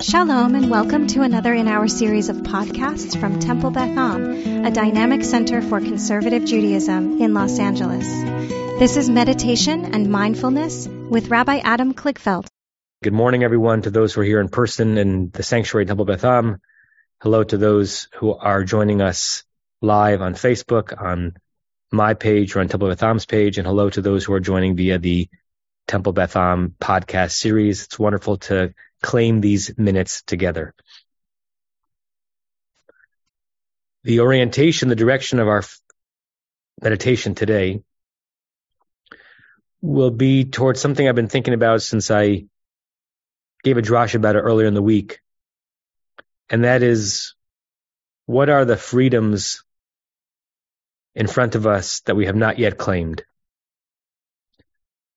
Shalom and welcome to another in our series of podcasts from Temple Beth Am, a dynamic center for conservative Judaism in Los Angeles. This is meditation and mindfulness with Rabbi Adam Kligfeld. Good morning, everyone, to those who are here in person in the sanctuary Temple Beth Am. Hello to those who are joining us live on Facebook, on my page, or on Temple Beth Am's page, and hello to those who are joining via the Temple Beth Am podcast series. It's wonderful to claim these minutes together. The orientation, the direction of our meditation today will be towards something I've been thinking about since I gave a drash about it earlier in the week. And that is, what are the freedoms in front of us that we have not yet claimed?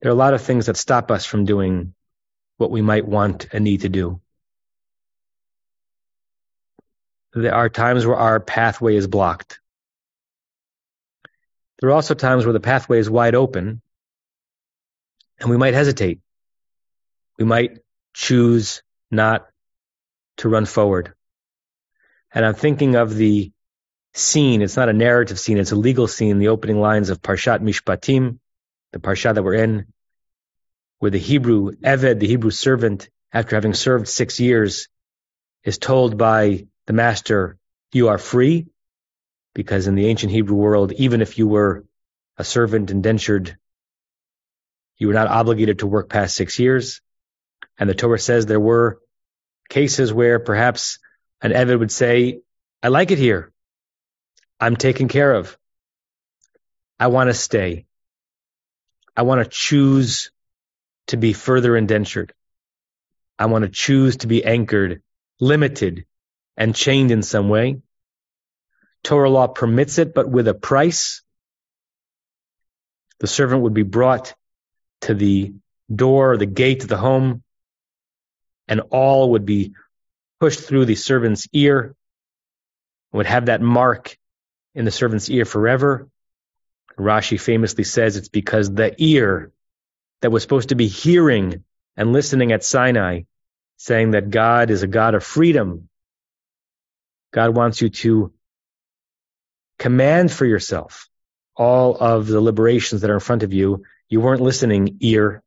There are a lot of things that stop us from doing what we might want and need to do. There are times where our pathway is blocked. There are also times where the pathway is wide open and we might hesitate. We might choose not to run forward. And I'm thinking of the scene. It's not a narrative scene. It's a legal scene. The opening lines of Parshat Mishpatim, the Parshat that we're in, where the Hebrew Eved, the Hebrew servant, after having served six years, is told by the master, you are free, because in the ancient Hebrew world, even if you were a servant indentured, you were not obligated to work past six years. And the Torah says there were cases where perhaps an Eved would say, I like it here. I'm taken care of. I want to stay. I want to choose to be further indentured. I want to choose to be anchored, limited, and chained in some way. Torah law permits it, but with a price. The servant would be brought to the door, the gate of the home, and awl would be pushed through the servant's ear, would have that mark in the servant's ear forever. Rashi famously says it's because the ear that was supposed to be hearing and listening at Sinai, saying that God is a God of freedom. God wants you to command for yourself all of the liberations that are in front of you. You weren't listening, ear,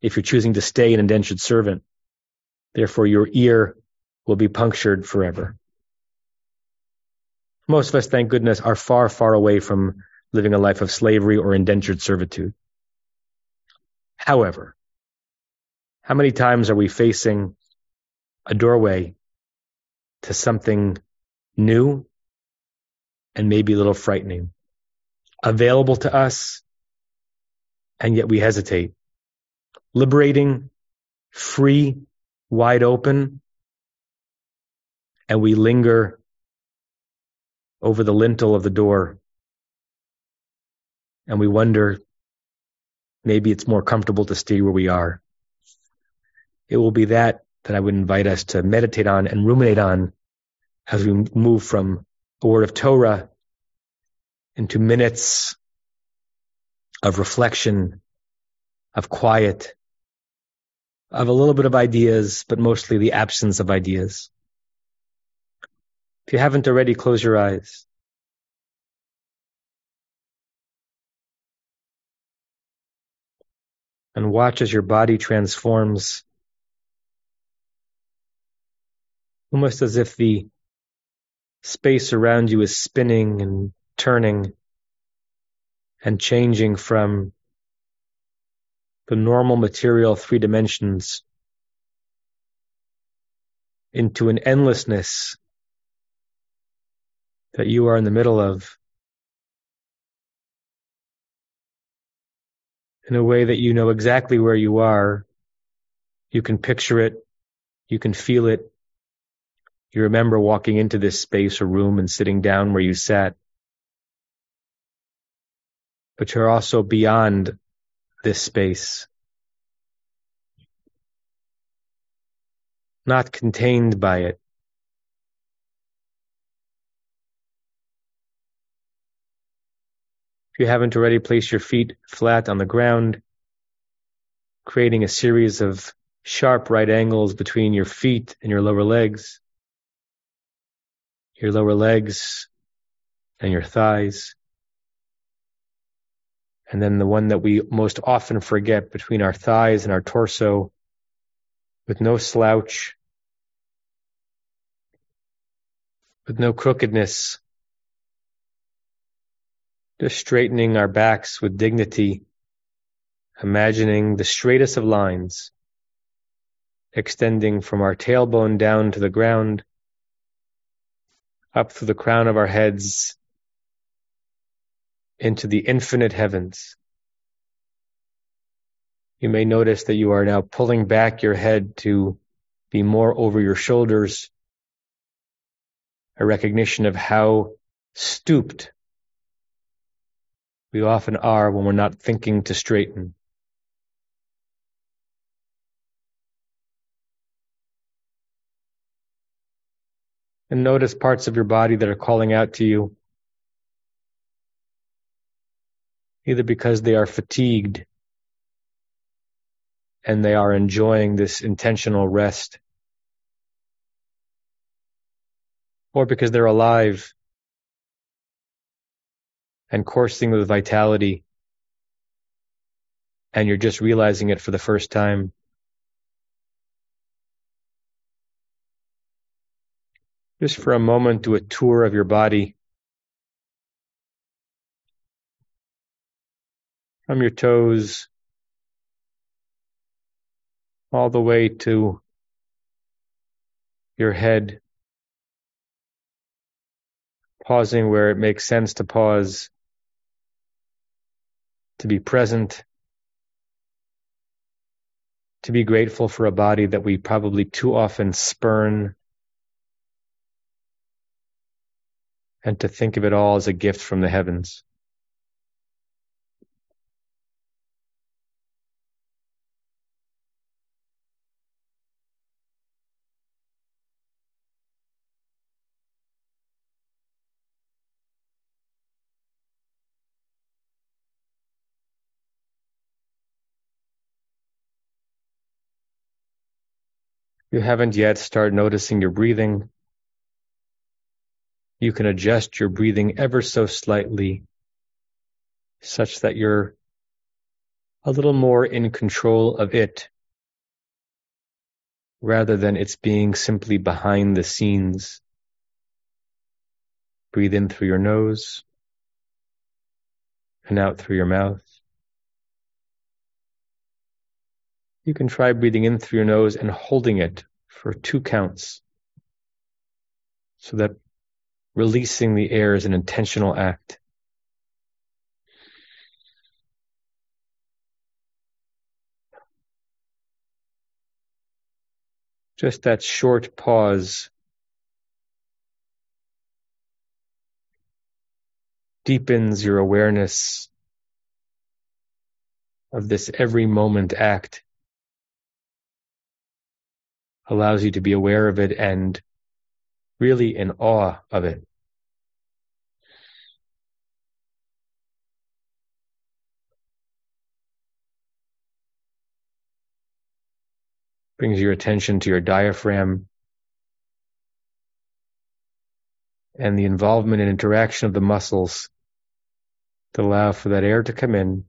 if you're choosing to stay an indentured servant. Therefore, your ear will be punctured forever. Most of us, thank goodness, are far, far away from living a life of slavery or indentured servitude. However, how many times are we facing a doorway to something new and maybe a little frightening, available to us, and yet we hesitate? Liberating, free, wide open, and we linger over the lintel of the door and we wonder maybe it's more comfortable to stay where we are. It will be that that I would invite us to meditate on and ruminate on as we move from a word of Torah into minutes of reflection, of quiet, of a little bit of ideas, but mostly the absence of ideas. If you haven't already, close your eyes. And watch as your body transforms, almost as if the space around you is spinning and turning and changing from the normal material three dimensions into an endlessness that you are in the middle of. In a way that you know exactly where you are. You can picture it. You can feel it. You remember walking into this space or room and sitting down where you sat. But you're also beyond this space. Not contained by it. You haven't already, place your feet flat on the ground, creating a series of sharp right angles between your feet and your lower legs, your lower legs and your thighs. And then the one that we most often forget between our thighs and our torso with no slouch, with no crookedness, just straightening our backs with dignity, imagining the straightest of lines extending from our tailbone down to the ground, up through the crown of our heads, into the infinite heavens. You may notice that you are now pulling back your head to be more over your shoulders, a recognition of how stooped we often are when we're not thinking to straighten. And notice parts of your body that are calling out to you, either because they are fatigued and they are enjoying this intentional rest, or because they're alive and coursing with vitality, and you're just realizing it for the first time. Just for a moment, do a tour of your body. From your toes all the way to your head, pausing where it makes sense to pause, to be present, to be grateful for a body that we probably too often spurn, and to think of it all as a gift from the heavens. You haven't yet, start noticing your breathing. You can adjust your breathing ever so slightly such that you're a little more in control of it rather than it's being simply behind the scenes. Breathe in through your nose and out through your mouth. You can try breathing in through your nose and holding it for two counts so that releasing the air is an intentional act. Just that short pause deepens your awareness of this every moment act allows you to be aware of it and really in awe of it. Brings your attention to your diaphragm and the involvement and interaction of the muscles that allow for that air to come in,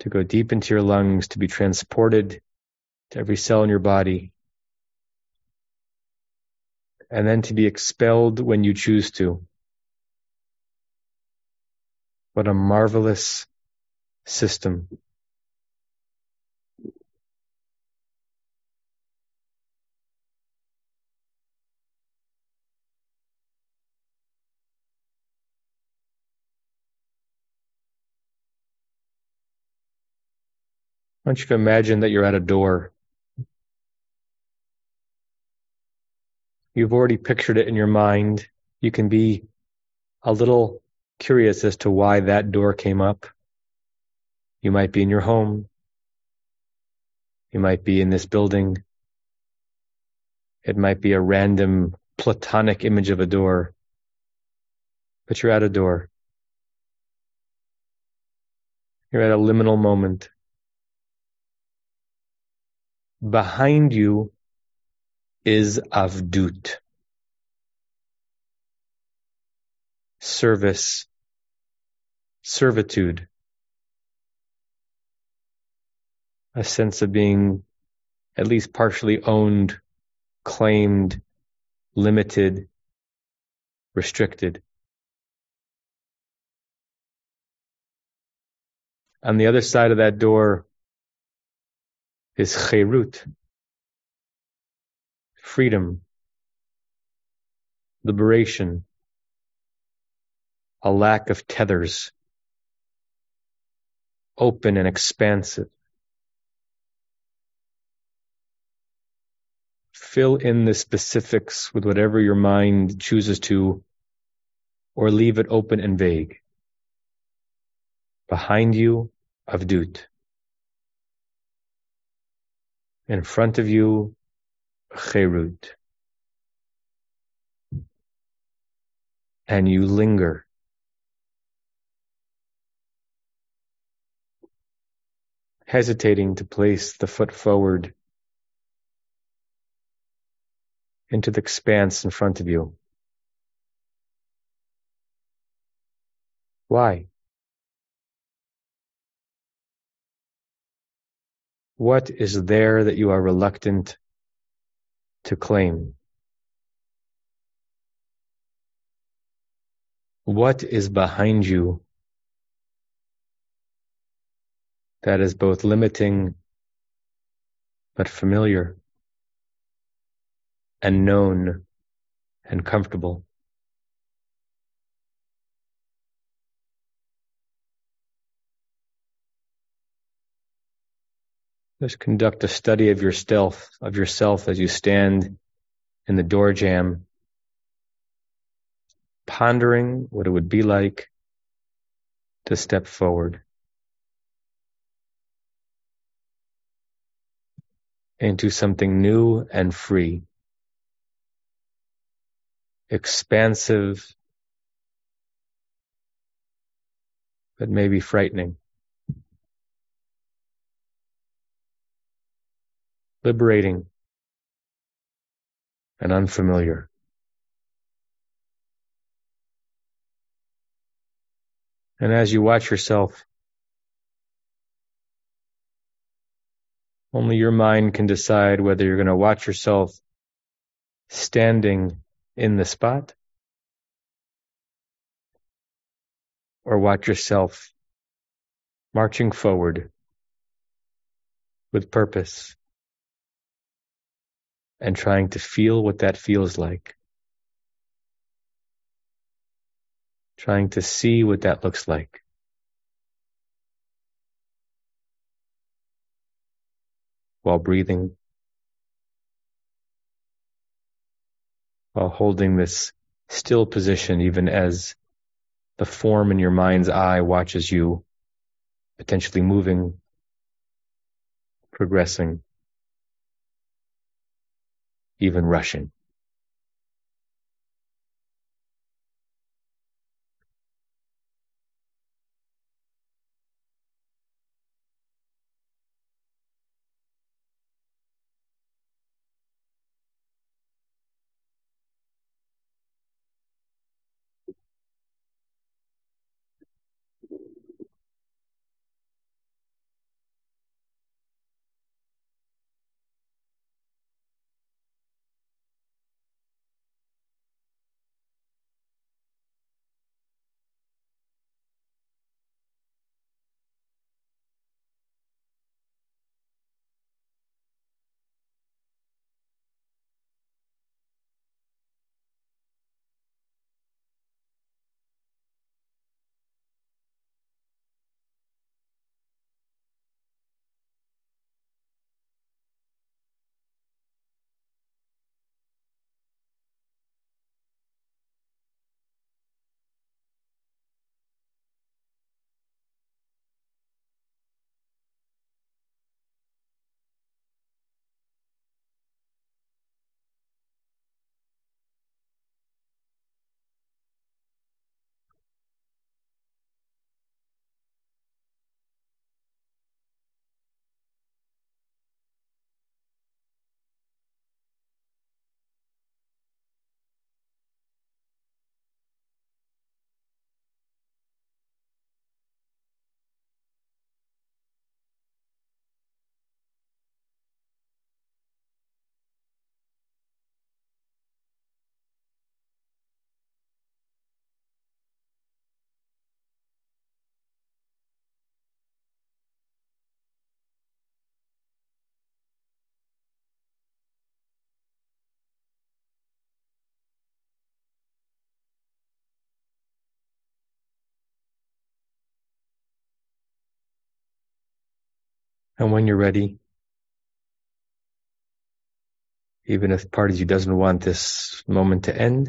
to go deep into your lungs, to be transported to every cell in your body, and then to be expelled when you choose to. What a marvelous system. Want you imagine that you're at a door You've already pictured it in your mind. You can be a little curious as to why that door came up. You might be in your home. You might be in this building. It might be a random platonic image of a door. But you're at a door. You're at a liminal moment. behind you is avdut. Service, servitude, a sense of being at least partially owned, claimed, limited, restricted. On the other side of that door is cherut, freedom, liberation, a lack of tethers, open and expansive. Fill in the specifics with whatever your mind chooses to, or leave it open and vague. Behind you, Avdut. In front of you, Cherut. And you linger. Hesitating to place the foot forward into the expanse in front of you. Why? What is there that you are reluctant to claim? What is behind you that is both limiting but familiar and known and comfortable? Just conduct a study of yourself, of yourself as you stand in the door jamb, pondering what it would be like to step forward into something new and free, expansive, but maybe frightening. Liberating, and unfamiliar. And as you watch yourself, only your mind can decide whether you're going to watch yourself standing in the spot or watch yourself marching forward with purpose and trying to feel what that feels like. Trying to see what that looks like. While breathing, while holding this still position, even as the form in your mind's eye watches you potentially moving, progressing even rushing. And when you're ready, even if part of you doesn't want this moment to end,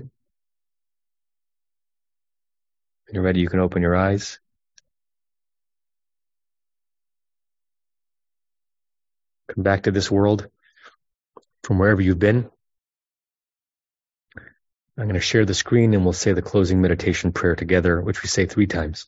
when you're ready, you can open your eyes. Come back to this world from wherever you've been. I'm going to share the screen and we'll say the closing meditation prayer together, which we say three times.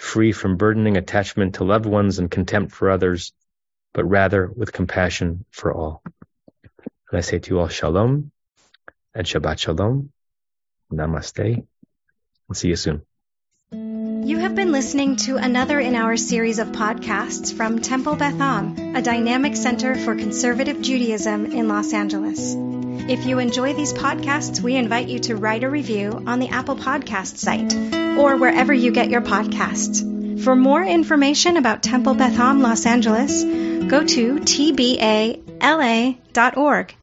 free from burdening attachment to loved ones and contempt for others, but rather with compassion for all. And I say to you all, Shalom and Shabbat Shalom. Namaste. And see you soon. You have been listening to another in our series of podcasts from Temple Beth Am, a dynamic center for conservative Judaism in Los Angeles. If you enjoy these podcasts, we invite you to write a review on the Apple Podcast site or wherever you get your podcasts. For more information about Temple Beth Am Los Angeles, go to tbala.org.